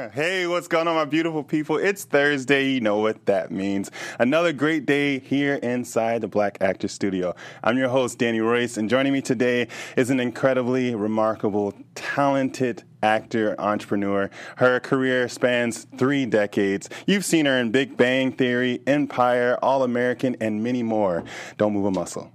hey, what's going on, my beautiful people? It's Thursday. You know what that means. Another great day here inside the Black Actor Studio. I'm your host, Danny Royce, and joining me today is an incredibly remarkable, talented actor, entrepreneur. Her career spans three decades. You've seen her in Big Bang Theory, Empire, All American, and many more. Don't move a muscle.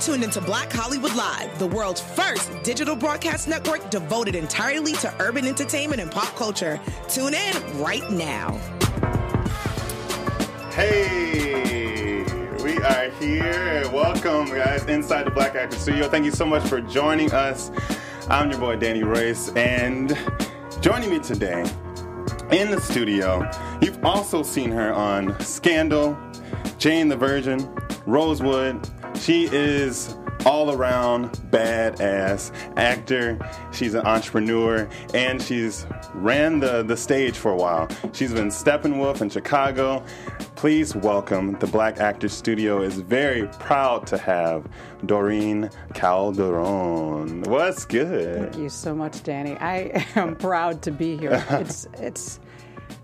Tuned into Black Hollywood Live, the world's first digital broadcast network devoted entirely to urban entertainment and pop culture. Tune in right now. Hey, we are here. Welcome, guys, inside the Black Actor Studio. Thank you so much for joining us. I'm your boy, Danny Royce, and joining me today in the studio, you've also seen her on Scandal, Jane the Virgin, Rosewood, she is all around badass actor. She's an entrepreneur and she's ran the, the stage for a while. She's been Steppenwolf in Chicago. Please welcome the Black Actors Studio is very proud to have Doreen Calderon. What's good? Thank you so much, Danny. I am proud to be here. It's it's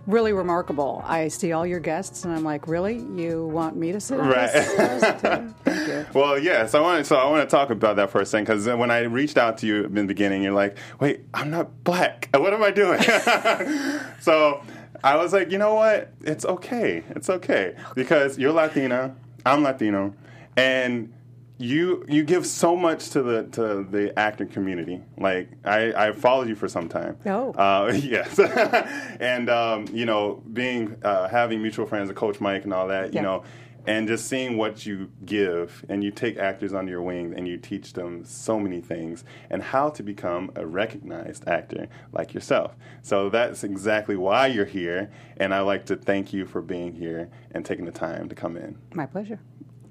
really remarkable. I see all your guests, and I'm like, really? You want me to sit? Right. Thank you. Well, yeah. So I want so I want to talk about that for a second because when I reached out to you in the beginning, you're like, wait, I'm not black. What am I doing? so I was like, you know what? It's okay. It's okay because you're Latina. I'm Latino, and you you give so much to the to the acting community. Like I I followed you for some time. Oh, uh, yes, and um, you know, being uh, having mutual friends, with Coach Mike, and all that. You know. And just seeing what you give, and you take actors under your wing, and you teach them so many things, and how to become a recognized actor like yourself. So that's exactly why you're here, and I like to thank you for being here and taking the time to come in. My pleasure.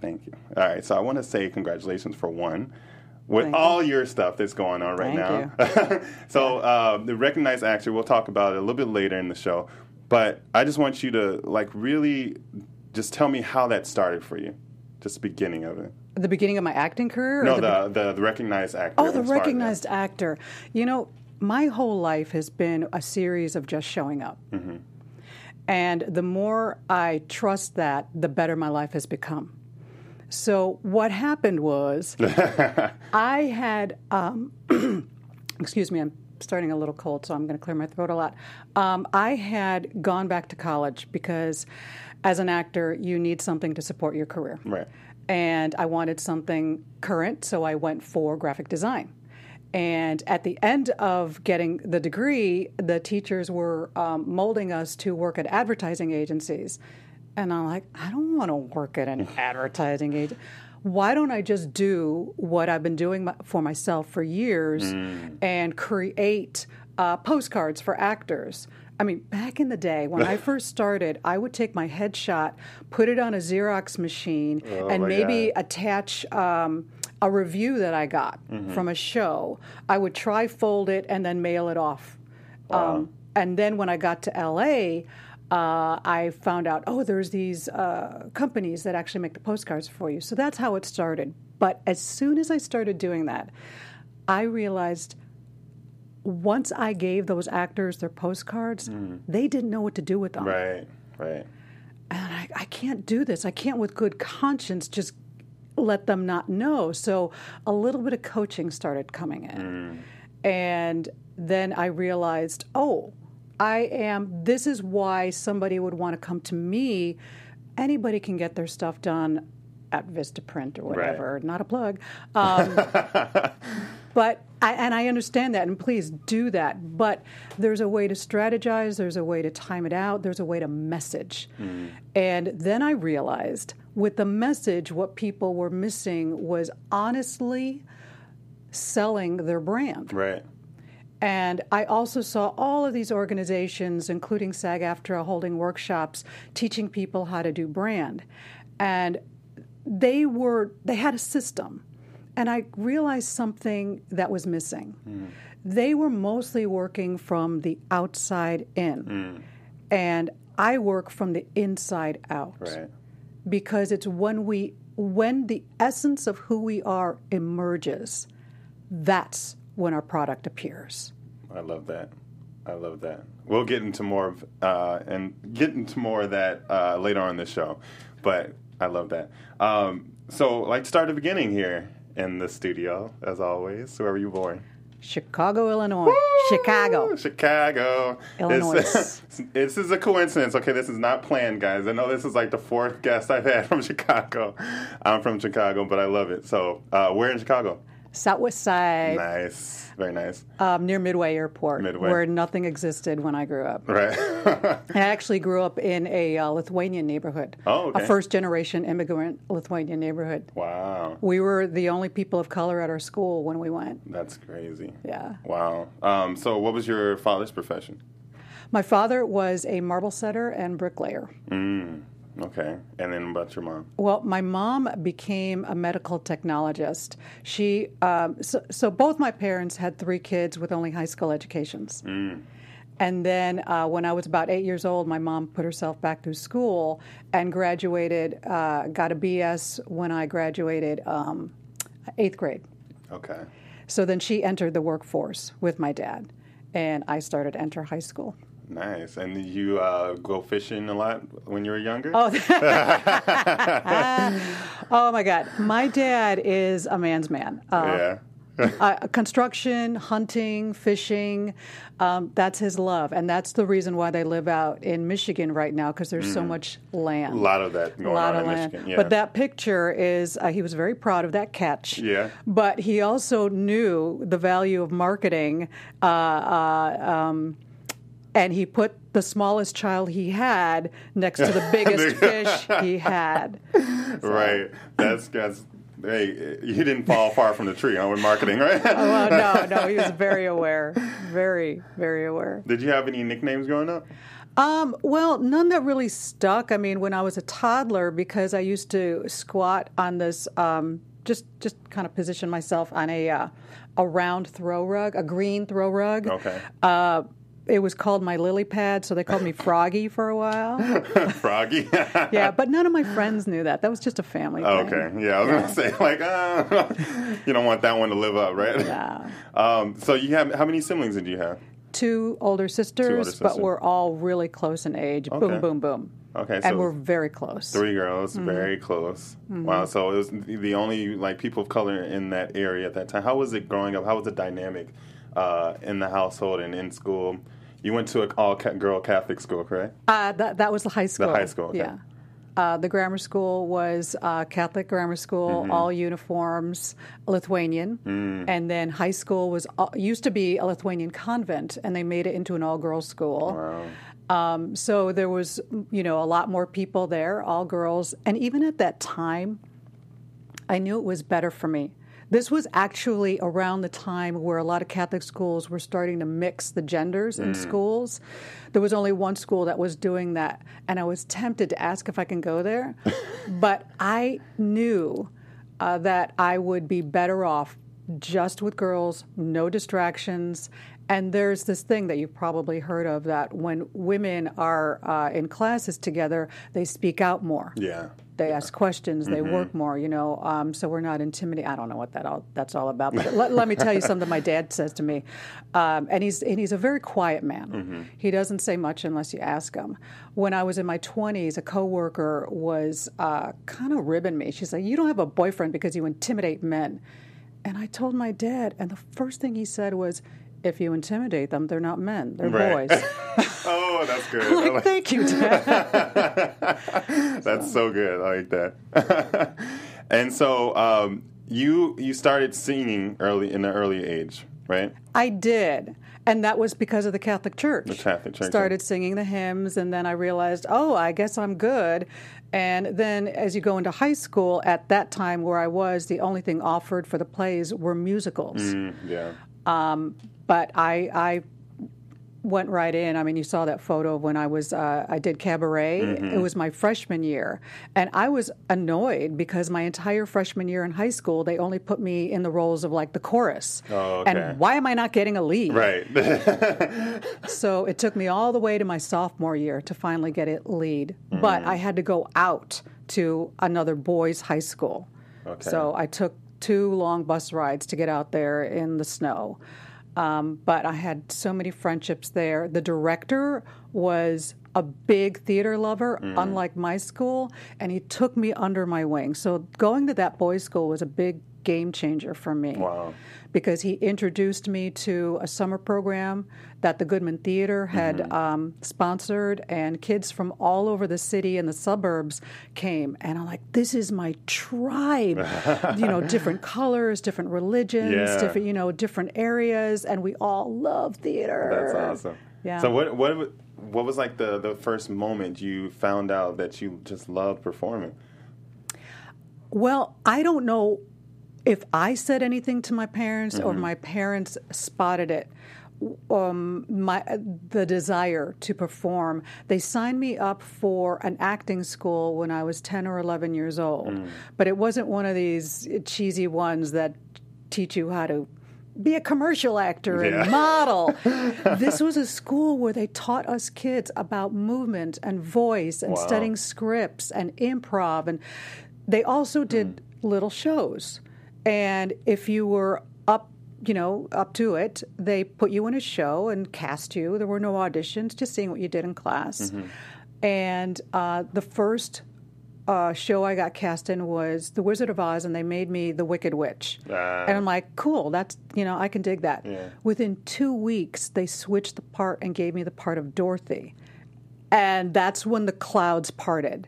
Thank you. All right, so I want to say congratulations for one with Thank all you. your stuff that's going on right Thank now. so yeah. uh, the recognized actor, we'll talk about it a little bit later in the show. But I just want you to like really just tell me how that started for you, just the beginning of it. The beginning of my acting career? No, the, the, the recognized actor. Oh, the recognized actor. You know, my whole life has been a series of just showing up. Mm-hmm. And the more I trust that, the better my life has become. So what happened was, I had, um, excuse me, I'm starting a little cold, so I'm going to clear my throat a lot. Um, I had gone back to college because, as an actor, you need something to support your career. Right. And I wanted something current, so I went for graphic design. And at the end of getting the degree, the teachers were um, molding us to work at advertising agencies. And I'm like, I don't want to work at an advertising agency. Why don't I just do what I've been doing for myself for years mm. and create uh, postcards for actors? I mean, back in the day when I first started, I would take my headshot, put it on a Xerox machine, oh and maybe God. attach um, a review that I got mm-hmm. from a show. I would try fold it and then mail it off. Wow. Um, and then when I got to LA, uh, I found out, oh, there's these uh, companies that actually make the postcards for you. So that's how it started. But as soon as I started doing that, I realized once I gave those actors their postcards, mm. they didn't know what to do with them. Right, right. And I, I can't do this. I can't, with good conscience, just let them not know. So a little bit of coaching started coming in. Mm. And then I realized, oh, I am, this is why somebody would want to come to me. Anybody can get their stuff done at Vistaprint or whatever, right. not a plug. Um, but, I, and I understand that, and please do that. But there's a way to strategize, there's a way to time it out, there's a way to message. Mm. And then I realized with the message, what people were missing was honestly selling their brand. Right. And I also saw all of these organizations, including SAG AFTRA, holding workshops teaching people how to do brand. And they were they had a system. And I realized something that was missing. Mm. They were mostly working from the outside in. Mm. And I work from the inside out. Right. Because it's when we when the essence of who we are emerges, that's when our product appears. I love that. I love that. We'll get into more of uh, and get into more of that uh, later on in the show, but I love that. Um, so, like, start the beginning here in the studio, as always. Where were you born? Chicago, Illinois. Chicago. Chicago. Illinois. It's- this is a coincidence. Okay, this is not planned, guys. I know this is like the fourth guest I've had from Chicago. I'm from Chicago, but I love it. So, uh, where in Chicago? Southwest side, Nice. Very nice. um, near Midway Airport, Midway. where nothing existed when I grew up. Right. I actually grew up in a uh, Lithuanian neighborhood, Oh, okay. a first generation immigrant Lithuanian neighborhood. wow. We were the only people of color at our school when we went. That's crazy. Yeah. Wow. Um, so, what was your father's profession? My father was a marble setter and bricklayer. Okay. And then about your mom? Well, my mom became a medical technologist. She, um, so, so both my parents had three kids with only high school educations. And then uh, when I was about eight years old, my mom put herself back through school and graduated, uh, got a BS when I graduated um, eighth grade. Okay. So then she entered the workforce with my dad, and I started to enter high school. Nice. And you uh, go fishing a lot when you were younger? Oh, oh my God. My dad is a man's man. Uh, yeah. uh, construction, hunting, fishing, um, that's his love. And that's the reason why they live out in Michigan right now because there's so much land. Mm. A lot of that going a lot on of in land. Michigan. Yeah. But that picture is, uh, he was very proud of that catch. Yeah. But he also knew the value of marketing. Uh, uh, um, and he put the smallest child he had next to the biggest fish he had. Right. That's that's. Hey, you didn't fall far from the tree huh, with marketing, right? Oh, no, no, he was very aware. Very, very aware. Did you have any nicknames growing up? Um, well, none that really stuck. I mean, when I was a toddler, because I used to squat on this, um, just just kind of position myself on a uh, a round throw rug, a green throw rug. Okay. Uh, it was called my lily pad, so they called me Froggy for a while. Froggy. Yeah, but none of my friends knew that. That was just a family thing. okay. Yeah, I was gonna say like, uh, you don't want that one to live up, right? Yeah. Um, so you have how many siblings did you have? Two older sisters, Two older sisters. but we're all really close in age. Okay. Boom, boom, boom. Okay, and we're very close. Three girls, Mm-hmm. very close. Wow. So it was the only like people of color in that area at that time. How was it growing up? How was the dynamic uh, in the household and in school? You went to an all girl Catholic school, correct? Uh, that, that was the high school. The high school, okay. Yeah. Uh, the grammar school was uh, Catholic grammar school, Mm-hmm. all uniforms, Lithuanian, Mm. and then high school was uh, used to be a Lithuanian convent, and they made it into an all-girls school. Wow. Um, so there was, you know, a lot more people there, all girls, and even at that time, I knew it was better for me. This was actually around the time where a lot of Catholic schools were starting to mix the genders in schools. There was only one school that was doing that, and I was tempted to ask if I can go there, but I knew uh, that I would be better off just with girls, no distractions. And there's this thing that you've probably heard of that when women are uh, in classes together, they speak out more Yeah. They ask questions, they work more, you know. Um, so we're not intimidated. I don't know what that all that's all about. But let, let me tell you something. My dad says to me, um, and he's and he's a very quiet man. He doesn't say much unless you ask him. When I was in my twenties, a coworker was uh, kind of ribbing me. She's like, "You don't have a boyfriend because you intimidate men." And I told my dad, and the first thing he said was. If you intimidate them, they're not men; they're Right. boys. Oh, that's good. Like, like- thank you, Dad. that's so good. I like that. and so um, you you started singing early in an early age, right? I did. And that was because of the Catholic Church. The Catholic Church, Started singing the hymns, and then I realized, oh, I guess I'm good. And then as you go into high school, at that time where I was, the only thing offered for the plays were musicals. Mm, yeah. But I, I went right in. I mean, you saw that photo of when I was uh, I did cabaret. Mm-hmm. It was my freshman year, and I was annoyed because my entire freshman year in high school they only put me in the roles of like the chorus. Oh, okay. And why am I not getting a lead? Right. So it took me all the way to my sophomore year to finally get it lead. But Mm. I had to go out to another boys' high school. Okay. So I took two long bus rides to get out there in the snow. Um, but I had so many friendships there. The director was a big theater lover, unlike my school, and he took me under my wing. So going to that boys' school was a big game changer for me. Wow. Because he introduced me to a summer program that the Goodman Theater had um, sponsored, and kids from all over the city and the suburbs came. And I'm like, this is my tribe. you know, different colors, different religions, Yeah. different, you know, different areas, and we all love theater. That's awesome. Yeah. So what what what was like the the first moment you found out that you just loved performing? Well, I don't know if I said anything to my parents Mm-hmm. or my parents spotted it. Um, my the desire to perform. They signed me up for an acting school when I was ten or eleven years old, Mm. but it wasn't one of these cheesy ones that teach you how to be a commercial actor Yeah. and model. this was a school where they taught us kids about movement and voice and Wow. studying scripts and improv and they also did little shows. And if you were up, you know, up to it, they put you in a show and cast you. There were no auditions, just seeing what you did in class. And uh, the first uh, show I got cast in was The Wizard of Oz, and they made me the Wicked Witch. Ah. and I'm like, cool, that's, you know, I can dig that. Yeah. Within two weeks, they switched the part and gave me the part of Dorothy. And that's when the clouds parted.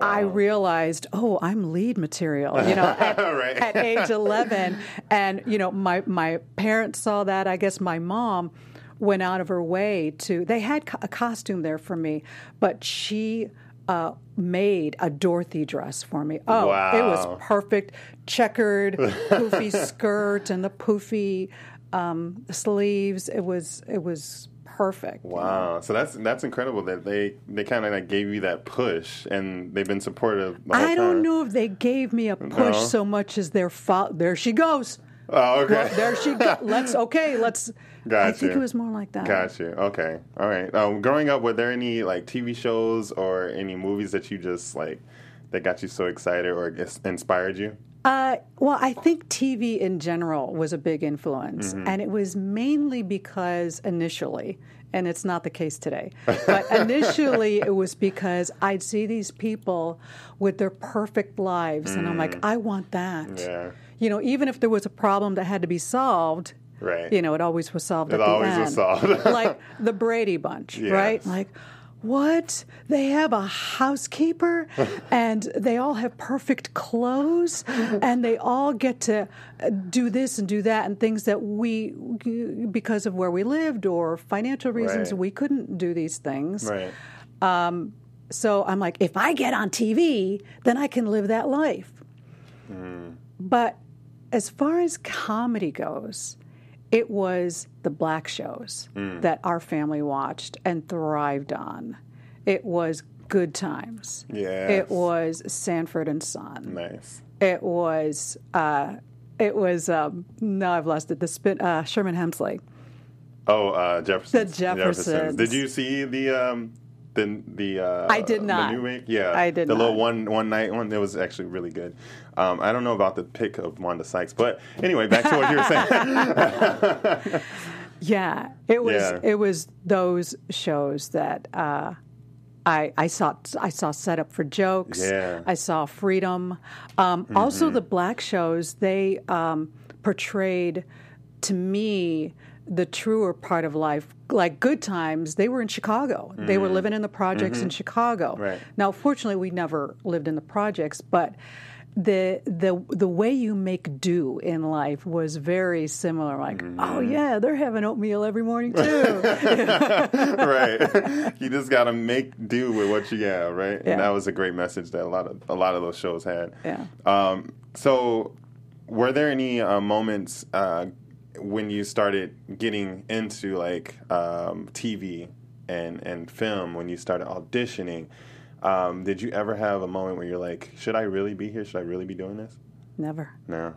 I realized, oh, I'm lead material, you know, at, Right. at age 11. And, you know, my, my parents saw that. I guess my mom went out of her way to, they had co- a costume there for me, but she uh, made a Dorothy dress for me. Oh, it was perfect. Checkered, poofy skirt and the poofy um, sleeves. It was, it was perfect. Wow. So that's that's incredible that they they kind of like gave you that push and they've been supportive. I don't time. know if they gave me a push No. so much as their fo- there she goes. Oh, okay. Well, there she go. Let's okay. Let's. I Gotcha. think it was more like that. Gotcha. Okay. All right. Um, growing up, were there any like TV shows or any movies that you just like that got you so excited or inspired you? Uh, well, I think TV in general was a big influence, Mm-hmm. and it was mainly because initially, and it's not the case today, but initially it was because I'd see these people with their perfect lives, and I'm like, I want that. Mm. Yeah. You know, even if there was a problem that had to be solved, Right. you know, it always was solved It at the always end. was solved. like the Brady Bunch, right? Like, what? They have a housekeeper, and they all have perfect clothes, and they all get to uh, do this and do that, and things that we, because of where we lived or financial reasons, Right. we couldn't do these things. Right. So I'm like, if I get on TV, then I can live that life. But as far as comedy goes, it was the black shows that our family watched and thrived on. It was Good Times. Yes. It was Sanford and Son. Nice. It was. Uh, it was. Um, no, I've lost it. The spin. Uh, Sherman Hemsley. Oh, uh, Jefferson. The Jeffersons. Did you see the um the the uh, I did not. the new make? Yeah, I did the little not. one one night one. It was actually really good. Um, I don't know about the pick of Wanda Sykes, but anyway, back to what you were saying. Yeah, it was. Yeah. It was those shows that uh, I I saw. I saw set up for jokes. Yeah. I saw freedom. Um, Also, the black shows they um, portrayed to me the truer part of life. Like Good Times, they were in Chicago. They were living in the projects in Chicago. Right. Now, fortunately, we never lived in the projects, but the the the way you make do in life was very similar. Like, oh yeah, they're having oatmeal every morning too. right. you just got to make do with what you have, right? Yeah. And that was a great message that a lot of a lot of those shows had. Yeah. Um, so, were there any uh, moments uh, when you started getting into like um, TV and and film when you started auditioning? Um, did you ever have a moment where you're like, should I really be here? Should I really be doing this? Never. No.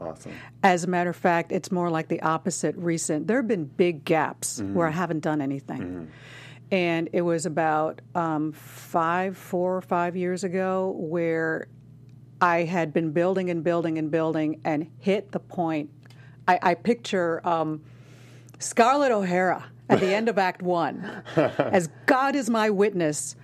Awesome. As a matter of fact, it's more like the opposite. Recent, there have been big gaps where I haven't done anything, and it was about um, five, four or five years ago where I had been building and building and building and hit the point. I, I picture um, Scarlett O'Hara at the end of Act One, as God is my witness.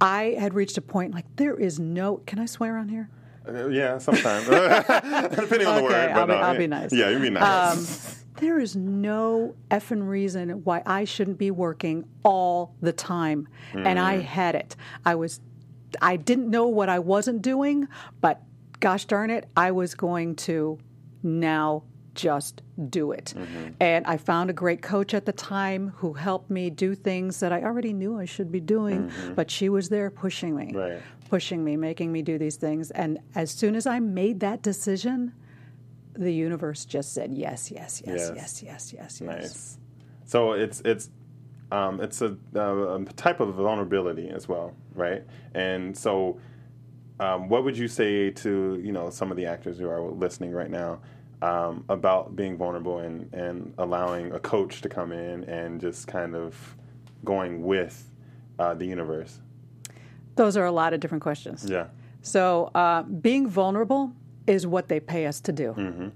I had reached a point like there is no. Can I swear on here? Uh, yeah, sometimes. Depending on the word. Okay, I'll but be- no, I'll be nice. Yeah, you be nice. Um, there is no effing reason why I shouldn't be working all the time. And I Mm. had it. I was, I didn't know what I wasn't doing, but gosh darn it, I was going to now just do it. Mm-hmm. And I found a great coach at the time who helped me do things that I already knew I should be doing, but she was there pushing me, Mm-hmm. Right. pushing me, making me do these things. And as soon as I made that decision, the universe just said yes, yes, yes, Yes. yes, yes, yes, yes. Nice. So it's it's um, it's a, a type of vulnerability as well, right? And so, um, what would you say to you know some of the actors who are listening right now um, about being vulnerable and and allowing a coach to come in and just kind of going with uh, the universe? Those are a lot of different questions. Yeah. So, uh, being vulnerable is what they pay us to do. Mm-hmm.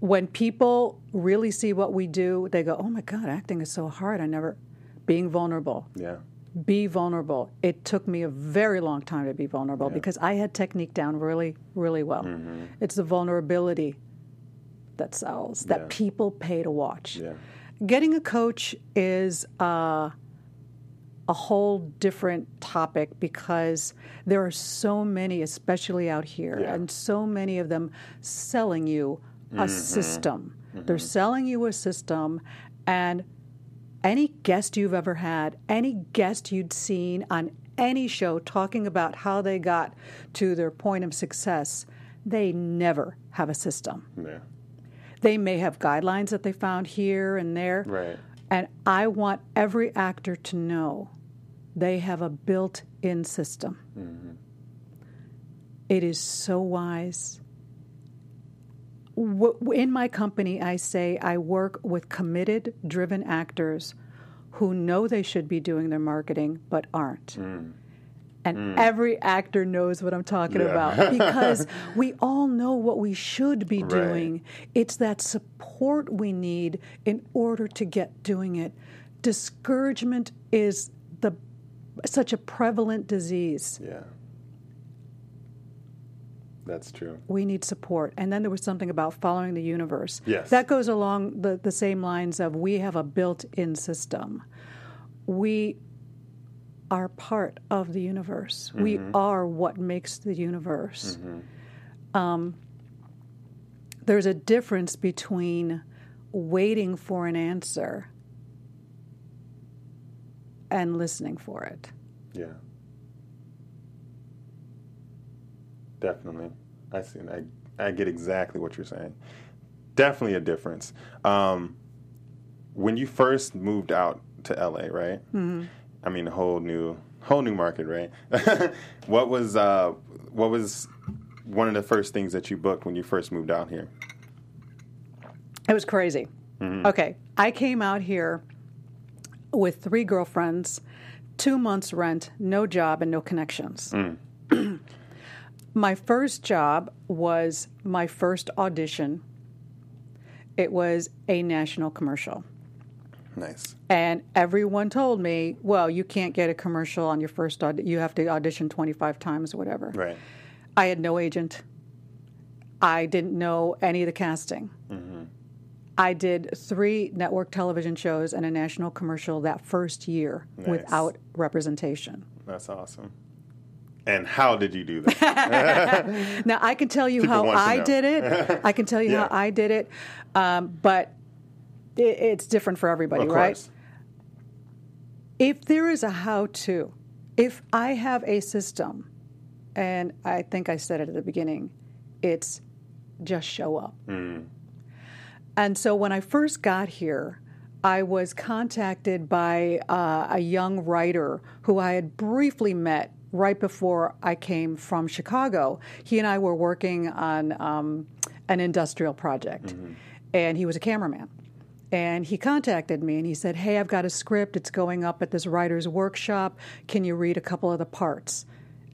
When people really see what we do, they go, "Oh my God, acting is so hard." I never. Being vulnerable, Yeah. be vulnerable. It took me a very long time to be vulnerable because I had technique down really, really well. Mm-hmm. It's the vulnerability that sells, that Yeah. people pay to watch. Yeah. Getting a coach is uh, a whole different topic because there are so many, especially out here, Yeah. and so many of them selling you a system. They're selling you a system, and any guest you've ever had, any guest you'd seen on any show talking about how they got to their point of success, they never have a system. Yeah. They may have guidelines that they found here and there. Right. And I want every actor to know they have a built in system. Mm-hmm. It is so wise. In my company, I say I work with committed, driven actors who know they should be doing their marketing but aren't. Mm. And mm. every actor knows what I'm talking Yeah. about because we all know what we should be Right. doing. It's that support we need in order to get doing it. Discouragement is the such a prevalent disease. Yeah. That's true. We need support. And then there was something about following the universe. Yes. That goes along the, the same lines of we have a built in system. We are part of the universe. We are what makes the universe. Um, there's a difference between waiting for an answer and listening for it. Yeah. Definitely. I see. I, I get exactly what you're saying. Definitely a difference. Um, when you first moved out to LA, right? Mm-hmm. I mean, a whole new, whole new market, right? what was, uh, what was one of the first things that you booked when you first moved out here? It was crazy. Okay, I came out here with three girlfriends, two months' rent, no job, and no connections. my first job was my first audition. It was a national commercial. Nice. And everyone told me, well, you can't get a commercial on your first aud- you have to audition 25 times or whatever. Right. I had no agent. I didn't know any of the casting. I did three network television shows and a national commercial that first year Nice. without representation. That's awesome. And how did you do that? Now, I can tell you People how I did it. I can tell you Yeah. how I did it, um, but it, it's different for everybody, of right? if there is a how to, if I have a system, and I think I said it at the beginning, it's just show up. And so when I first got here, I was contacted by uh, a young writer who I had briefly met right before I came from Chicago. He and I were working on um, an industrial project, and he was a cameraman. And he contacted me and he said, Hey, I've got a script. It's going up at this writer's workshop. Can you read a couple of the parts?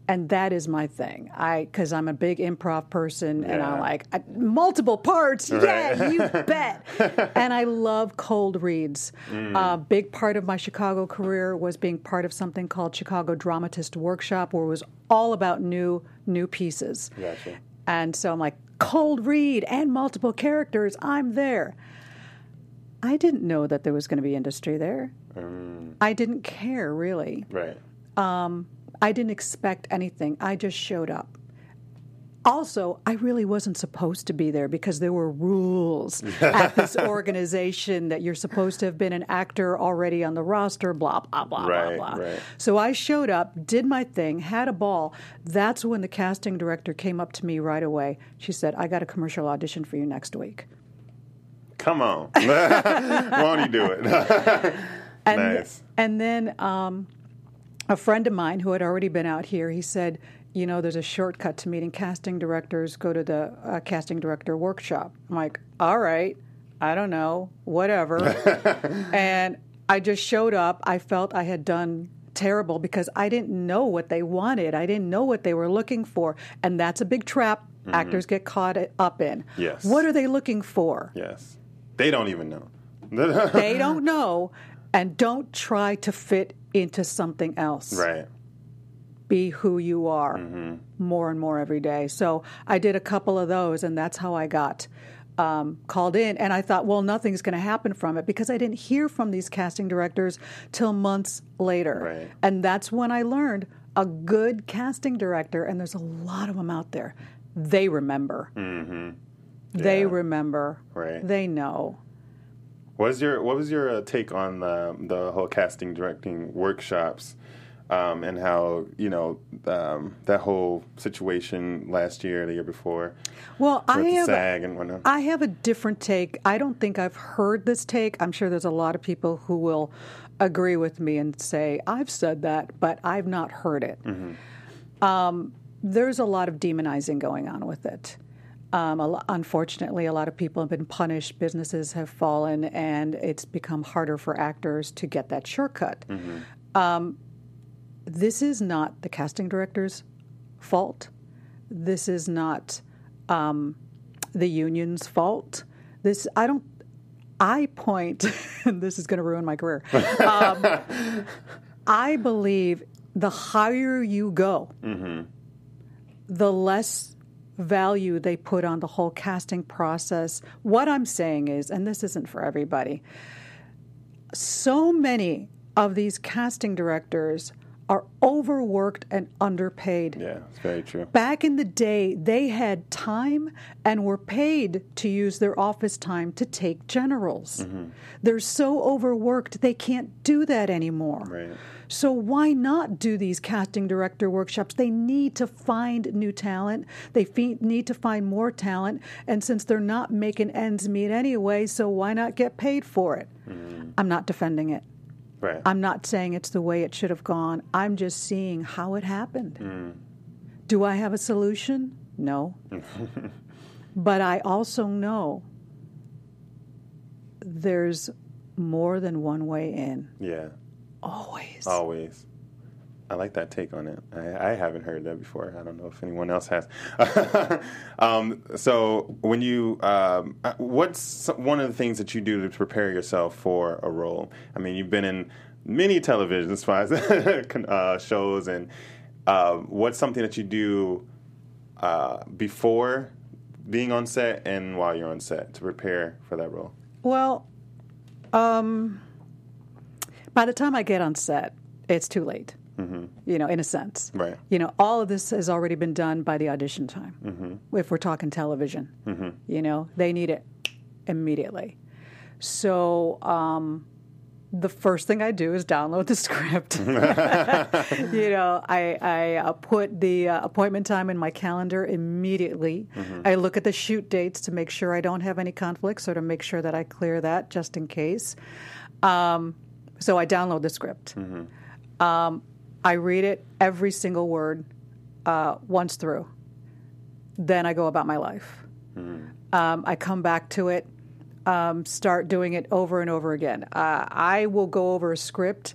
and that is my thing. I because I'm a big improv person, and I'm like I, multiple parts. Yeah, you bet. and I love cold reads. Mm. A big part of my Chicago career was being part of something called Chicago Dramatist Workshop, where it was all about new new pieces. Gotcha. And so I'm like cold read and multiple characters. I'm there. I didn't know that there was going to be industry there. Mm. I didn't care really. Right. I didn't expect anything. I just showed up. Also, I really wasn't supposed to be there because there were rules at this organization that you're supposed to have been an actor already on the roster, blah, blah, blah, Right, blah, blah. right. So I showed up, did my thing, had a ball. That's when the casting director came up to me right away. She said, I got a commercial audition for you next week. Come on. Won't you do it? And, nice. and then um, a friend of mine who had already been out here, he said, you know, there's a shortcut to meeting casting directors. Go to the uh, casting director workshop. I'm like, all right, I don't know, whatever. and I just showed up. I felt I had done terrible because I didn't know what they wanted. I didn't know what they were looking for. And that's a big trap actors get caught up in. Mm-hmm. Yes. What are they looking for? Yes. They don't even know. they don't know and don't try to fit into something else right. be who you are Mm-hmm. more and more every day so i did a couple of those and that's how i got um, called in and i thought well nothing's going to happen from it because i didn't hear from these casting directors till months later Right. and that's when i learned a good casting director and there's a lot of them out there they remember they Mm-hmm. Yeah. remember Right. they know What was your What was your uh, take on the the whole casting directing workshops, um, and how you know um, that whole situation last year, the year before, well i have SAG and whatnot? I have a different take. I don't think I've heard this take. I'm sure there's a lot of people who will agree with me and say, I've said that, but I've not heard it. Um, there's a lot of demonizing going on with it. Um, a unfortunately, a lot of people have been punished, businesses have fallen, and it's become harder for actors to get that shortcut. Um, this is not the casting director's fault. This is not um, the union's fault. This I don't. I point, and this is going to ruin my career. Um, I believe the higher you go, the less value they put on the whole casting process. What I'm saying is, and this isn't for everybody, so many of these casting directors are overworked and underpaid. yeah, it's very true. Back in the day, they had time and were paid to use their office time to take generals. Mm-hmm. They're so overworked, they can't do that anymore. Right. So, why not do these casting director workshops? They need to find new talent. They fe- need to find more talent. And since they're not making ends meet anyway, so why not get paid for it? Mm-hmm. I'm not defending it. Right. I'm not saying it's the way it should have gone. I'm just seeing how it happened. Mm. Do I have a solution? No. but I also know there's more than one way in. yeah. Always. Always. I like that take on it. I, I haven't heard that before. I don't know if anyone else has. um, so, when you, um, uh, what's one of the things that you do to prepare yourself for a role? I mean, you've been in many television spots, uh, shows, and uh, what's something that you do uh, before being on set and while you're on set to prepare for that role? Well, um, by the time I get on set, it's too late. You know, in a sense, Right. You know, all of this has already been done by the audition time. If we're talking television, you know, they need it immediately. So, um, the first thing I do is download the script. you know, I, I uh, put the uh, appointment time in my calendar immediately. I look at the shoot dates to make sure I don't have any conflicts or to make sure that I clear that just in case. Um, so I download the script. Um, I read it every single word uh, once through. Then I go about my life. Um, I come back to it, um, start doing it over and over again. Uh, I will go over a script.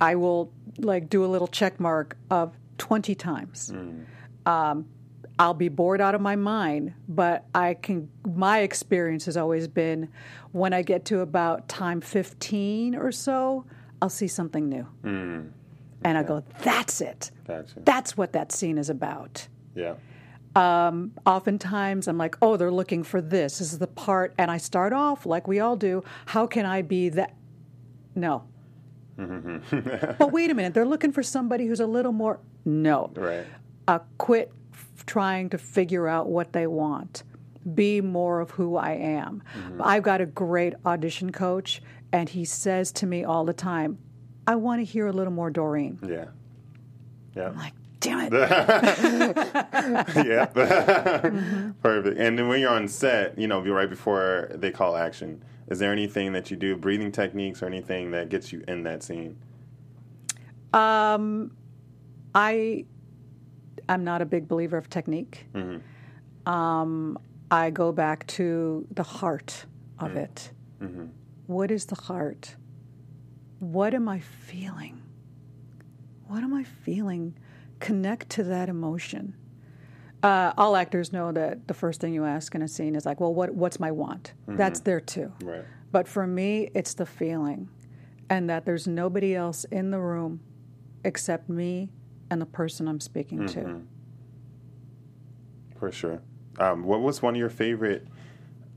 I will like do a little check mark of 20 times. Um, I'll be bored out of my mind, but I can. My experience has always been when I get to about time 15 or so, I'll see something new. And I go, that's it. Gotcha. That's what that scene is about. Yeah. Oftentimes, I'm like, oh, they're looking for this. This is the part. And I start off like we all do. How can I be that? No. but wait a minute. They're looking for somebody who's a little more. No. Right. uh, quit f- trying to figure out what they want. Be more of who I am. I've got a great audition coach, and he says to me all the time, I want to hear a little more Doreen. Yeah. Yeah. I'm like, damn it. yeah. Mm-hmm. Perfect. And then when you're on set, you know, be right before they call action, is there anything that you do, breathing techniques or anything that gets you in that scene? Um, I I'm not a big believer of technique. Um, I go back to the heart of it. What is the heart? What am I feeling? What am I feeling? Connect to that emotion. Uh, all actors know that the first thing you ask in a scene is like, "Well, what what's my want?" That's there too. Right. But for me, it's the feeling, and that there's nobody else in the room except me and the person I'm speaking to. For sure. Um, what was one of your favorite?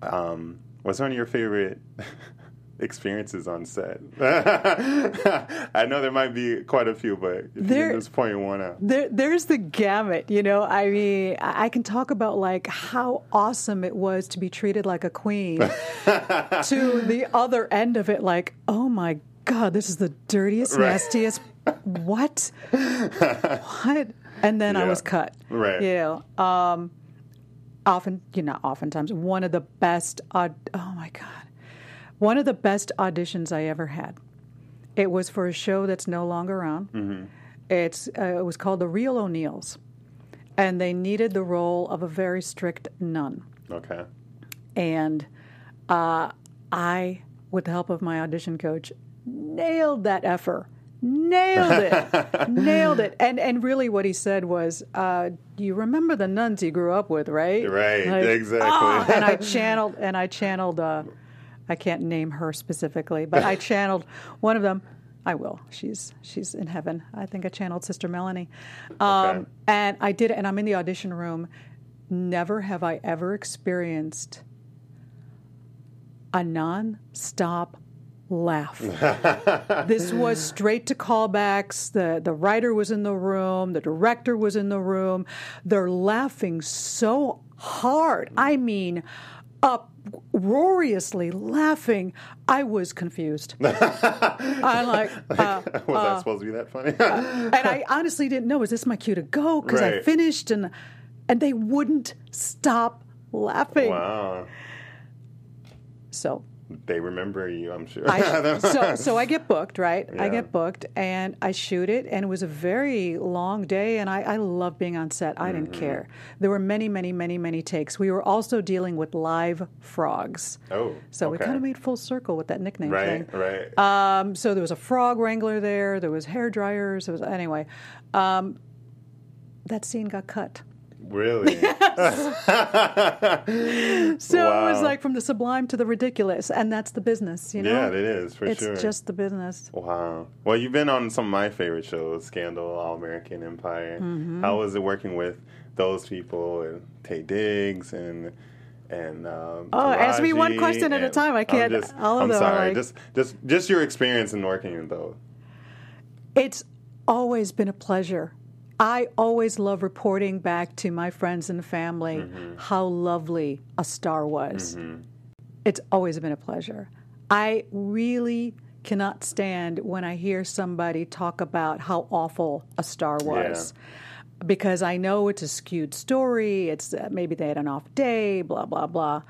Um, what's one of your favorite experiences on set? I know there might be quite a few, but if you There- can just point one out. There, there's the gamut, you know. I mean, I I can talk about like how awesome it was to be treated like a queen, to the other end of it, like, oh my god, this is the dirtiest, Right. nastiest. What? what? And then I was cut. Right. Know, um, often, you know, oftentimes one of the best. Aud- oh my god, one of the best auditions I ever had. It was for a show that's no longer on. It's uh, it was called The Real O'Neals, and they needed the role of a very strict nun. Okay. And uh, I, with the help of my audition coach, nailed that effer. Nailed it, nailed it, and and really, what he said was, uh, "You remember the nuns you grew up with, right?" Right, Like, exactly. "Oh," and I channeled, and I channeled. Uh, I can't name her specifically, but I channeled one of them. I will. She's she's in heaven. I think I channeled Sister Melanie, um, Okay. and I did it. And I'm in the audition room. Never have I ever experienced a non-stop laugh. this was straight to callbacks. The the writer was in the room, the director was in the room. They're laughing so hard. I mean, uproariously laughing. I was confused. I'm like, uh, was that supposed to be that funny? and I honestly didn't know. Is this my cue to go? Because I finished and and they wouldn't stop laughing. wow. So They remember you, I'm sure. I, so so I get booked, right? I get booked and I shoot it, and it was a very long day, and I, I love being on set. I Mm-hmm. didn't care. There were many, many, many, many takes. We were also dealing with live frogs. oh. So we kind of made full circle with that nickname Right, thing. right. Um, so there was a frog wrangler there. There was hair dryers. There was anyway. Um, that scene got cut. Really? So it was like from the sublime to the ridiculous, and that's the business, you know. yeah, it is, for it's sure. It's just the business. Wow. Well, you've been on some of my favorite shows, Scandal, All American Empire. Mm-hmm. How was it working with those people and Taye Diggs and and um, Oh, ask me one question at a time. I I'm can't- Just, all of I'm them sorry. like- Just just just your experience in working in those. It's always been a pleasure. I always love reporting back to my friends and family Mm-hmm. how lovely a star was. It's always been a pleasure. I really cannot stand when I hear somebody talk about how awful a star was. Because I know it's a skewed story. It's uh, maybe they had an off day, blah blah blah.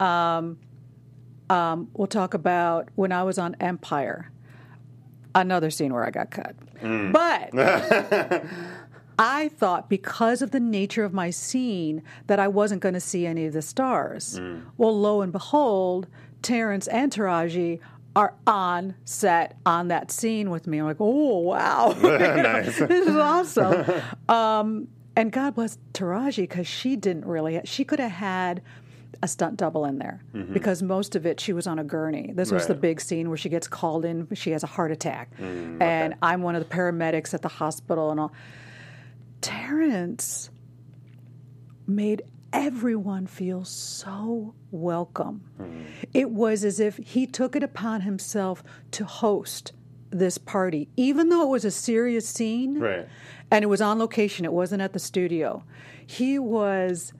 Um, um, we'll talk about when I was on Empire another scene where I got cut. But I thought because of the nature of my scene that I wasn't going to see any of the stars. Hmm. Well, lo and behold, Terrence and Taraji are on set on that scene with me. I'm like, oh wow, Nice. this is awesome. um, and God bless Taraji because she didn't really. She could have had a stunt double in there mm-hmm. because most of it she was on a gurney. This was the big scene where she gets called in. She has a heart attack, mm, and I'm one of the paramedics at the hospital and all. Terrence made everyone feel so welcome. It was as if he took it upon himself to host this party, even though it was a serious scene Right. and it was on location, it wasn't at the studio. He was,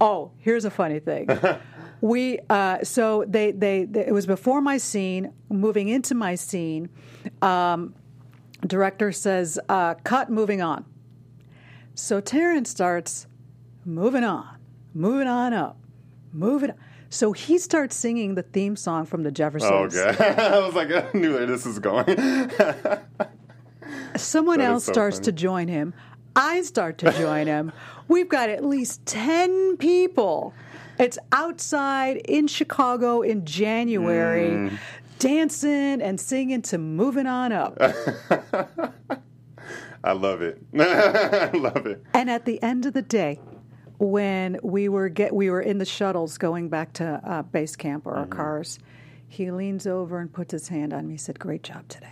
oh, here's a funny thing. we uh, so they, they they it was before my scene, moving into my scene. Um, director says, uh, "Cut, moving on." So Terrence starts moving on, moving on up, moving. On. So he starts singing the theme song from the Jeffersons. Oh. God. I was like, I knew where this is going. Someone That else so starts funny. to join him. I start to join him. We've got at least 10 people. It's outside in Chicago in January, Mm. dancing and singing to Moving On Up. I love it. I love it. and at the end of the day, when we were get we were in the shuttles going back to uh, base camp or our Mm-hmm. cars, he leans over and puts his hand on me. He said, "Great job today."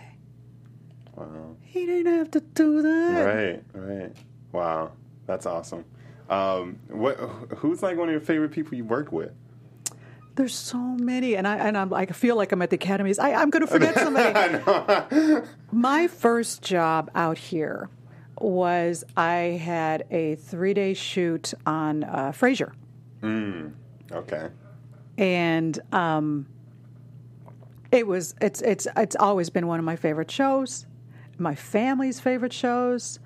Wow. He didn't have to do that. Right, right. Wow, that's awesome. Um, what? Who's like one of your favorite people you worked with? There's so many, and I and I'm, I feel like I'm at the academies. I, I'm going to forget somebody. My first job out here was I had a three day shoot on uh, Frasier, Okay. and um, it was it's it's it's always been one of my favorite shows, my family's favorite shows.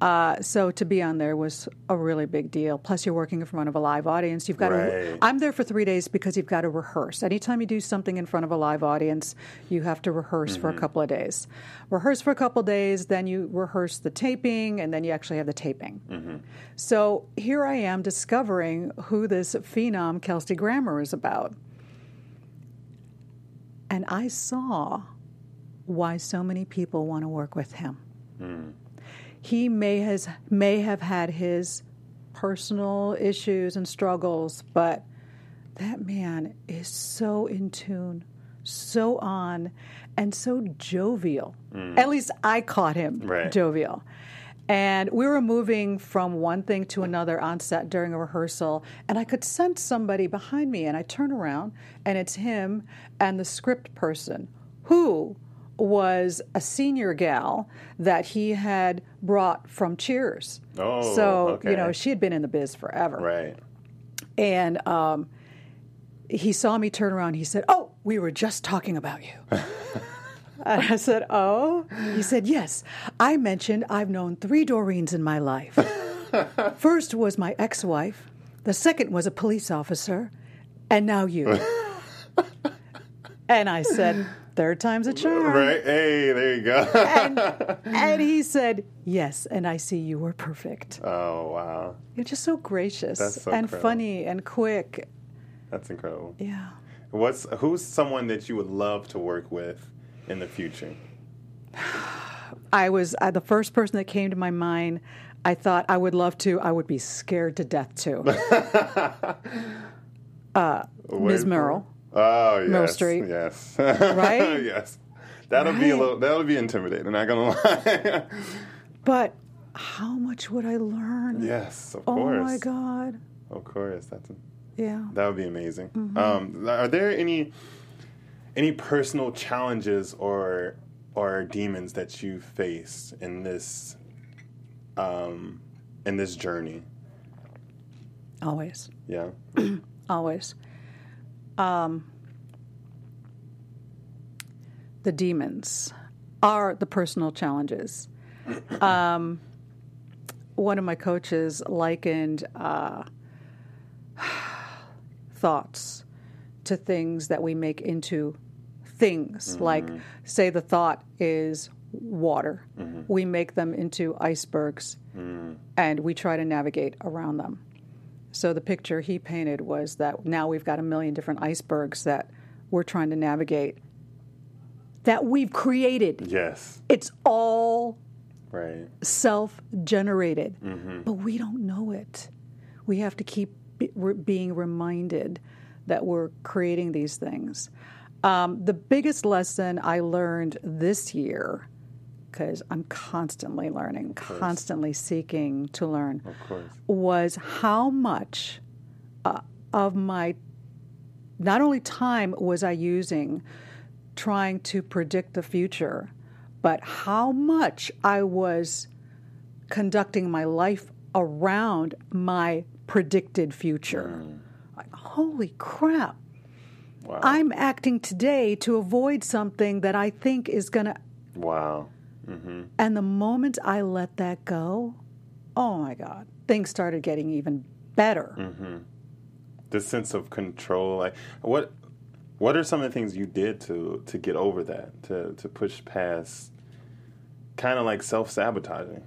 Uh, so to be on there was a really big deal. Plus, you're working in front of a live audience. You've got to. I'm there for three days because you've got to rehearse. Anytime you do something in front of a live audience, you have to rehearse for a mm-hmm. couple of days. Rehearse for a couple of days, then you rehearse the taping, and then you actually have the taping. Mm-hmm. So here I am discovering who this phenom Kelsey Grammer is about. And I saw why so many people want to work with him. Hmm. He may has may have had his personal issues and struggles, but that man is so in tune, so on, and so jovial. Mm. At least I caught him Right. jovial. And we were moving from one thing to another on set during a rehearsal, and I could sense somebody behind me, and I turn around, and it's him and the script person, who was a senior gal that he had brought from Cheers. Oh, so okay. you know she had been in the biz forever, Right. and um, he saw me turn around. He said, "Oh, we were just talking about you." and I said, "Oh." He said, "Yes. I mentioned I've known three Doreens in my life. First was my ex-wife. The second was a police officer, and now you." and I said, third time's a charm." Right. Hey, there you go. And, and he said, "Yes." And I see you were perfect. oh wow, You're just so gracious so and incredible. funny and quick. that's incredible. Yeah. What's who's someone that you would love to work with in the future? I was uh, the first person that came to my mind. I thought I would love to. I would be scared to death to. Ms. Wait for- Meryl. Oh yes, Meryl Streep. Yes. Right? yes. That'll be a little. That'll be intimidating. Not gonna lie. But how much would I learn? yes, of Oh course. Oh my God. Of course. That's. Yeah. That would be amazing. Mm-hmm. Um, are there any any personal challenges or or demons that you faced in this um, in this journey? Always. Yeah. Always. Um, the demons are the personal challenges. Um, one of my coaches likened uh, thoughts to things that we make into things. Like, say, the thought is water. We make them into icebergs and we try to navigate around them. So the picture he painted was that now we've got a million different icebergs that we're trying to navigate that we've created. Yes. It's all Right. self generated, Mm-hmm. but we don't know it. We have to keep be- re- being reminded that we're creating these things. Um, the biggest lesson I learned this year, because I'm constantly learning, constantly seeking to learn, Of was how much uh, of my not only time was I using trying to predict the future, but how much I was conducting my life around my predicted future. Like, holy crap. Wow. I'm acting today to avoid something that I think is going to. wow. Mm-hmm. And the moment I let that go, oh my God, things started getting even better. Mm-hmm. The sense of control. Like what what are some of the things you did to to get over that? To to push past kind of like self sabotaging.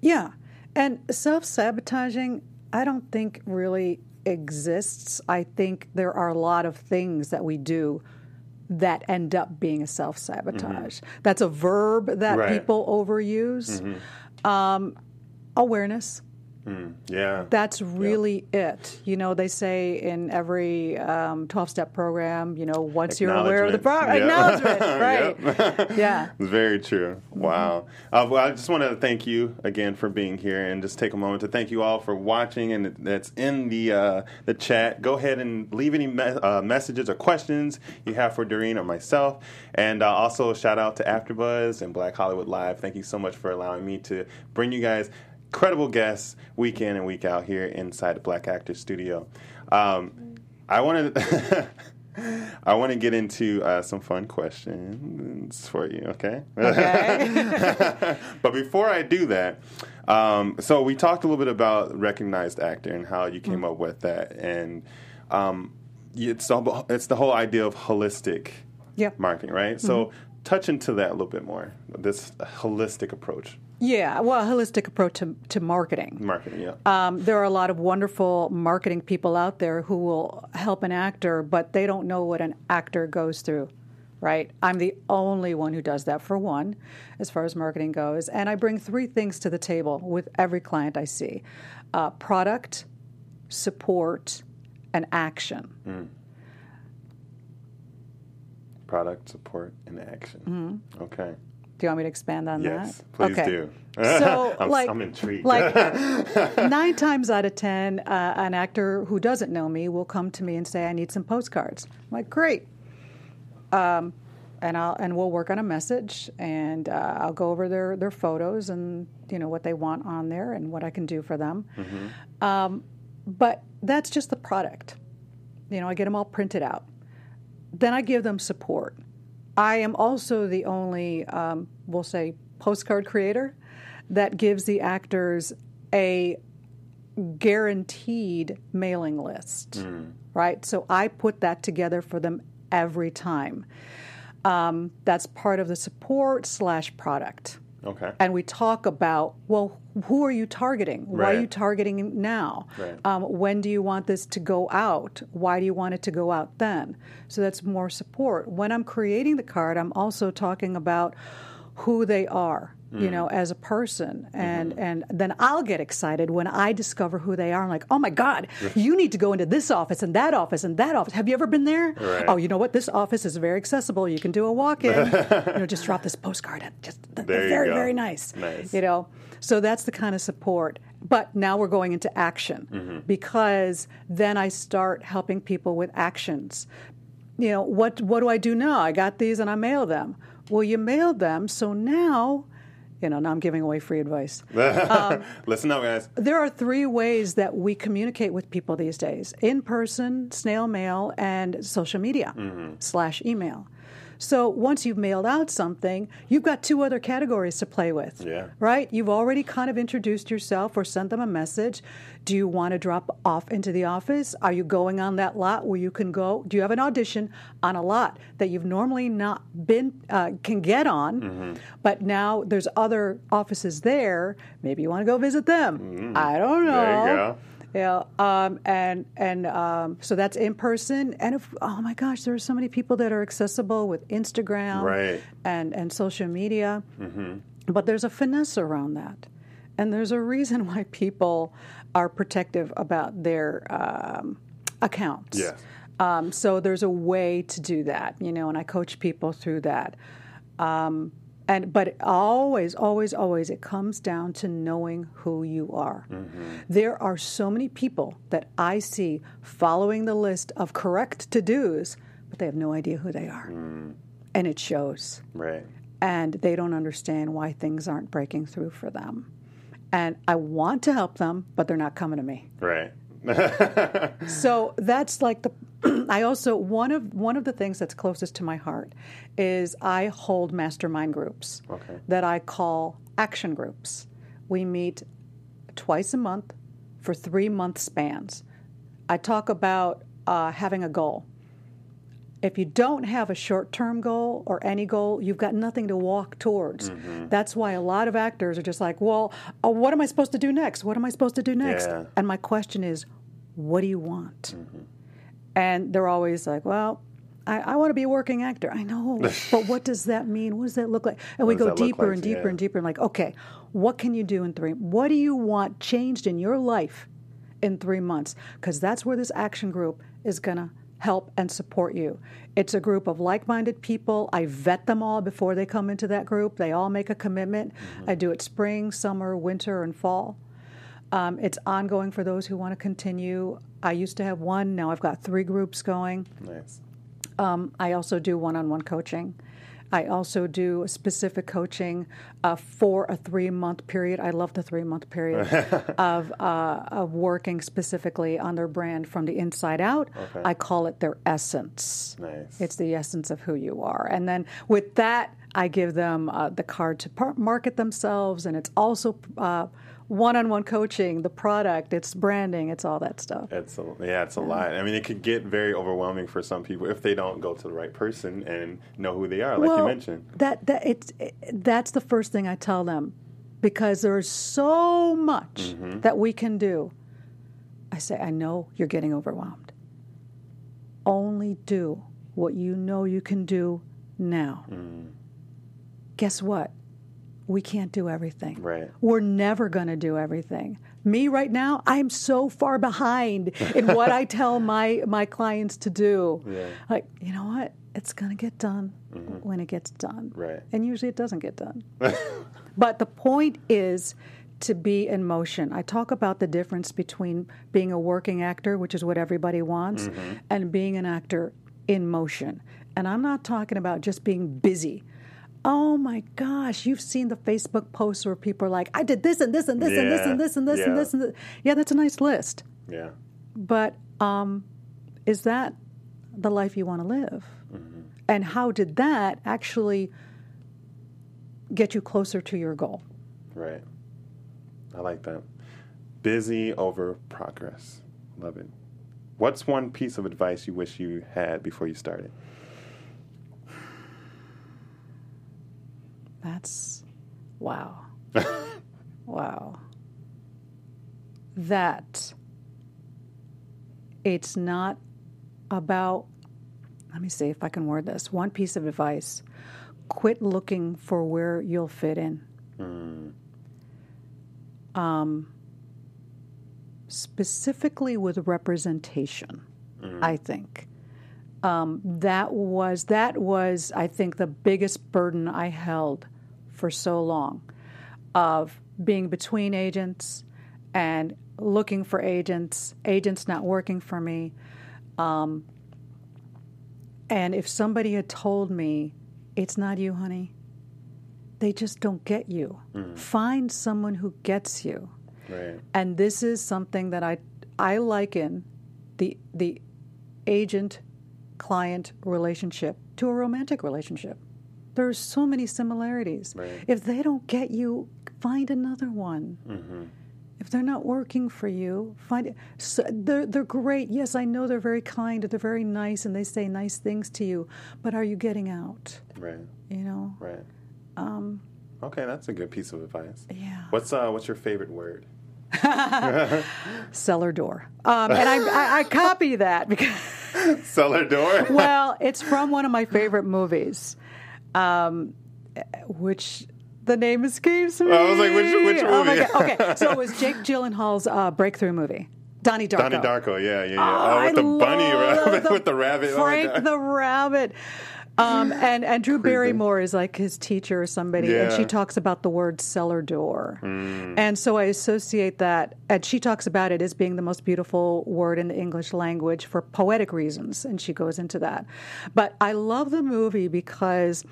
Yeah. And self sabotaging, I don't think really exists. I think there are a lot of things that we do that end up being a self sabotage. That's a verb that Right. people overuse. Um, awareness. Yeah. That's really it. You know, they say in every 12 step program, you know, once you're aware of the problem, Yep. acknowledgement, right? yeah. It's very true. Wow. Uh, well, I just want to thank you again for being here, and just take a moment to thank you all for watching. And that's in the uh, the chat. Go ahead and leave any me- uh, messages or questions you have for Doreen or myself. And uh, also shout out to AfterBuzz and Black Hollywood Live. Thank you so much for allowing me to bring you guys incredible guests week in and week out here inside the Black Actors Studio. Um, I want to. I want to get into uh, some fun questions for you, okay? Okay. but before I do that, um, so we talked a little bit about recognized actor and how you came up with that, and um, it's the, it's the whole idea of holistic Yeah. marketing, right? So touch into that a little bit more. This holistic approach, Yeah, well, a holistic approach to, to marketing. marketing, yeah. Um, there are a lot of wonderful marketing people out there who will help an actor, but they don't know what an actor goes through, right? I'm the only one who does that for one, as far as marketing goes. And I bring three things to the table with every client I see uh, product, support, and action. Product support and action. Okay. Do you want me to expand on Yes, that? please okay. do. So, I'm, like, I'm intrigued. like nine times out of ten, uh, an actor who doesn't know me will come to me and say, "I need some postcards." I'm like, "Great," um, and I'll and we'll work on a message, and uh, I'll go over their their photos and you know what they want on there and what I can do for them. Um, but that's just the product. You know, I get them all printed out. Then I give them support. I am also the only, um, we'll say, postcard creator that gives the actors a guaranteed mailing list, right? So I put that together for them every time. Um, that's part of the support slash product. Okay. And we talk about, well, who are you targeting? Why are you targeting now? Right. Um, when do you want this to go out? Why do you want it to go out then? So that's more support. When I'm creating the card, I'm also talking about who they are, you Mm. know, as a person, and Mm-hmm. and then I'll get excited when I discover who they are. I'm like, oh my God, you need to go into this office and that office and that office. Have you ever been there? Right. Oh, you know what? This office is very accessible. You can do a walk-in. you know, just drop this postcard. Just they're There you very very nice. Nice. You know, so that's the kind of support. But now we're going into action Mm-hmm. because then I start helping people with actions. You know, what what do I do now? I got these and I mail them. Well, you mailed them, so now, you know, now I'm giving away free advice. Um, Listen up, guys. There are three ways that we communicate with people these days in person, snail mail, and social media mm-hmm. slash email. So once you've mailed out something, you've got two other categories to play with. Yeah. Right? You've already kind of introduced yourself or sent them a message. Do you want to drop off into the office? Are you going on that lot where you can go? Do you have an audition on a lot that you've normally not been uh, can get on, but now there's other offices there? Maybe you want to go visit them. I don't know. There you go. Yeah, um, and and um, so that's in person. And if oh my gosh, there are so many people that are accessible with Instagram, Right. and and social media. But there's a finesse around that, and there's a reason why people are protective about their um, accounts. Yes. Um, so there's a way to do that, you know, and I coach people through that. Um, and but always, always, always, it comes down to knowing who you are. Mm-hmm. There are so many people that I see following the list of correct to dos, but they have no idea who they are, mm. and it shows. Right. And they don't understand why things aren't breaking through for them. And I want to help them, but they're not coming to me. Right. So that's like the. I also one of one of the things that's closest to my heart is I hold mastermind groups Okay. that I call action groups. We meet twice a month for three month spans. I talk about uh, having a goal. If you don't have a short term goal or any goal, you've got nothing to walk towards. That's why a lot of actors are just like, well, uh, what am I supposed to do next? What am I supposed to do next? Yeah. And my question is, what do you want? And they're always like, well, I, I want to be a working actor. I know, but what does that mean? What does that look like? And we go deeper like? and deeper Yeah. and deeper and like, okay, what can you do in three? What do you want changed in your life in three months? Because that's where this action group is going to help and support you. It's a group of like minded people. I vet them all before they come into that group. They all make a commitment. I do it spring, summer, winter, and fall. Um, it's ongoing for those who want to continue. I used to have one, now I've got three groups going. nice. Um, I also do one on one coaching. I also do specific coaching uh, for a three month period. I love the three month period of, uh, of working specifically on their brand from the inside out. Okay. I call it their essence. Nice. It's the essence of who you are. And then with that, I give them uh, the card to par- market themselves, and it's also one on one coaching, the product, it's branding, it's all that stuff. It's a, yeah, it's a lot. I mean, it could get very overwhelming for some people if they don't go to the right person and know who they are, like you mentioned. That that it's it, that's the first thing I tell them because there's so much Mm-hmm. that we can do. I say, I know you're getting overwhelmed. Only do what you know you can do now. Mm. Guess what? We can't do everything. Right. We're never going to do everything. Me right now, I'm so far behind in what I tell my my clients to do. Yeah. Like, you know what? It's going to get done mm-hmm. when it gets done. Right. And usually it doesn't get done. but the point is to be in motion. I talk about the difference between being a working actor, which is what everybody wants, mm-hmm. and being an actor in motion. And I'm not talking about just being busy. Oh my gosh, you've seen the Facebook posts where people are like, I did this and this and this and this and this and this and this and this. Yeah, that's a nice list. Yeah. But um, is that the life you want to live? And how did that actually get you closer to your goal? Right. I like that. Busy over progress. Love it. What's one piece of advice you wish you had before you started? That's wow. wow. That it's not about, let me see if I can word this. One piece of advice quit looking for where you'll fit in. Um, specifically with representation, I think. Um, that was that was I think the biggest burden I held for so long of being between agents and looking for agents, agents not working for me. Um, and if somebody had told me, it's not you, honey, they just don't get you. Find someone who gets you. Right. And this is something that I I liken the the agent client relationship to a romantic relationship. There's so many similarities. Right. If they don't get you, find another one. If they're not working for you, find it. So they're they're great. Yes, I know they're very kind. They're very nice, and they say nice things to you. But are you getting out? Right. You know. Right. Um, okay, that's a good piece of advice. Yeah. What's uh what's your favorite word? Cellar door. Um, and I, I, I copy that because, Cellar door. well, it's from one of my favorite movies, um, which the name escapes me. I was like, which- which Oh my movie? God. Okay, so it was Jake Gyllenhaal's uh, breakthrough movie, Donnie Darko. Donnie Darko, yeah, yeah, yeah. Oh, Oh, with the bunny rabbit, the with the rabbit. Oh Frank God. the rabbit. Um, and and Drew Barrymore is like his teacher or somebody, and she talks about the word cellar door, Mm. and so I associate that. And she talks about it as being the most beautiful word in the English language for poetic reasons, and she goes into that. But I love the movie because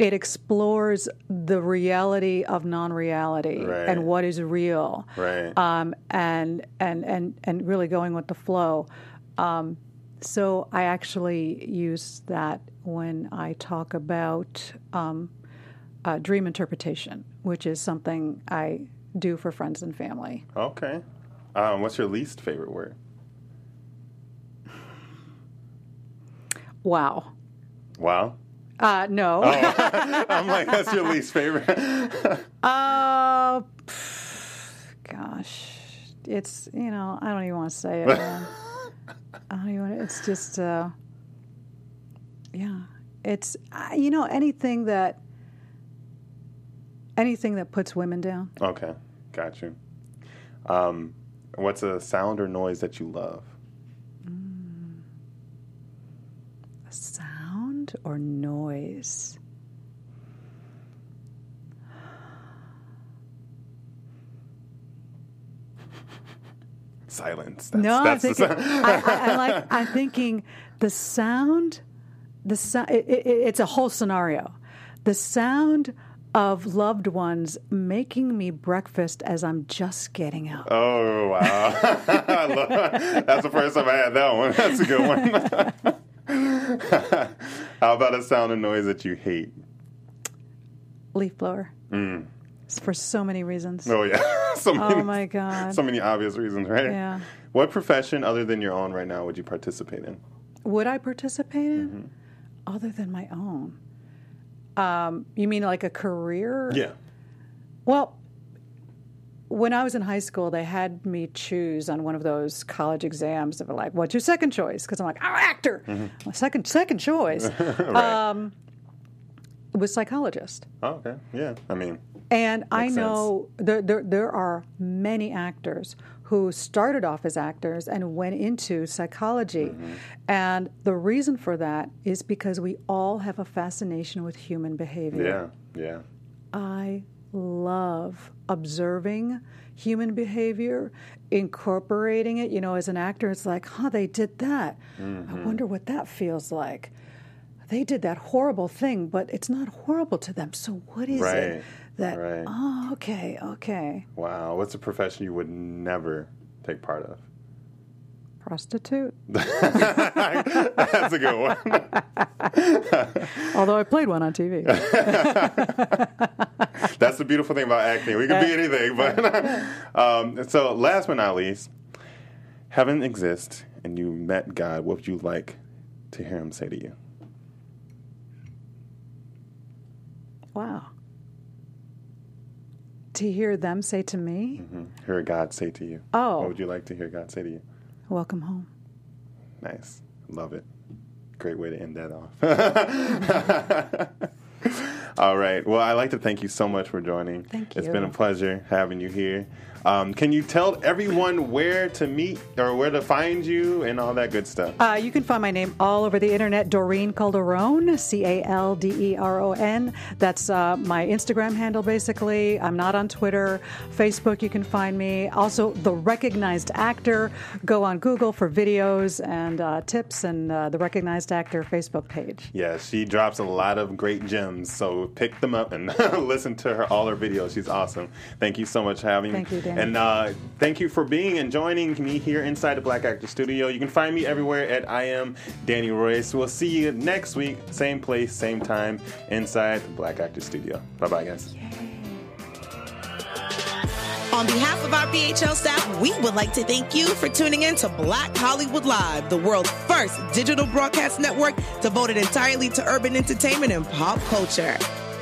it explores the reality of non-reality Right. and what is real Right. um, and and and and really going with the flow. Um, so I actually use that when I talk about um, uh, dream interpretation, which is something I do for friends and family. Okay. Um, what's your least favorite word? Wow. Wow. Uh, no. I'm like, that's your least favorite. Uh, pff, gosh, it's you know I don't even want to say it. I don't even. Wanna, it's just uh, yeah. It's uh, you know anything that anything that puts women down. okay, got you. Um, what's a sound or noise that you love? A sound or noise. Silence. That's, No, I'm that's the thinking. I, I, I like. I'm thinking the sound. The. It, it, it's a whole scenario. The sound of loved ones making me breakfast as I'm just getting up. Oh wow! That's the first time I had that one. That's a good one. How about a sound or noise that you hate? Leaf blower. It's for so many reasons. Mm. Oh yeah, so many, Oh my god. so many obvious reasons, right? Yeah. What profession other than your own right now would you participate in? Would I participate in Mm-hmm. Other than my own? Um, you mean like a career? Yeah. Well, when I was in high school, they had me choose on one of those college exams that were like, "What's your second choice?" Because I'm like, "I'm an actor." My second second choice Right. um, was psychologist. oh, okay. Yeah. I mean, And I know there, there there are many actors who started off as actors and went into psychology. Mm-hmm. And the reason for that is because we all have a fascination with human behavior. yeah, yeah. I love observing human behavior, incorporating it. You know, as an actor, it's like, huh, they did that. Mm-hmm. I wonder what that feels like. They did that horrible thing, but it's not horrible to them. So what is Right, it that? right. Oh, okay, okay. Wow. What's a profession you would never take part of? Prostitute. That's a good one. Although I played one on TV. That's the beautiful thing about acting. We can be anything, but um, so last but not least, heaven exists and you met God. What would you like to hear Him say to you? wow. To hear them say to me, mm-hmm. Hear God say to you. Oh. What would you like to hear God say to you? "Welcome home." Nice. Love it. Great way to end that off. All right. Well, I'd like to thank you so much for joining. Thank you. It's been a pleasure having you here. Um, can you tell everyone where to meet or where to find you and all that good stuff? Uh, you can find my name all over the internet, Doreen Calderon, C A L D E R O N. That's uh, my Instagram handle, basically. I'm not on Twitter. Facebook, you can find me. Also, The Recognized Actor. Go on Google for videos and uh, tips and uh, The Recognized Actor Facebook page. Yeah, she drops a lot of great gems, so pick them up and listen to her all her videos. She's awesome. Thank you so much for having me. Thank you, Dan. And uh, thank you for being and joining me here inside the Black Actor Studio. You can find me everywhere at I am Danny Royce. We'll see you next week, same place, same time, inside the Black Actor Studio. Bye bye, guys. On behalf of our BHL staff, we would like to thank you for tuning in to Black Hollywood Live, the world's first digital broadcast network devoted entirely to urban entertainment and pop culture.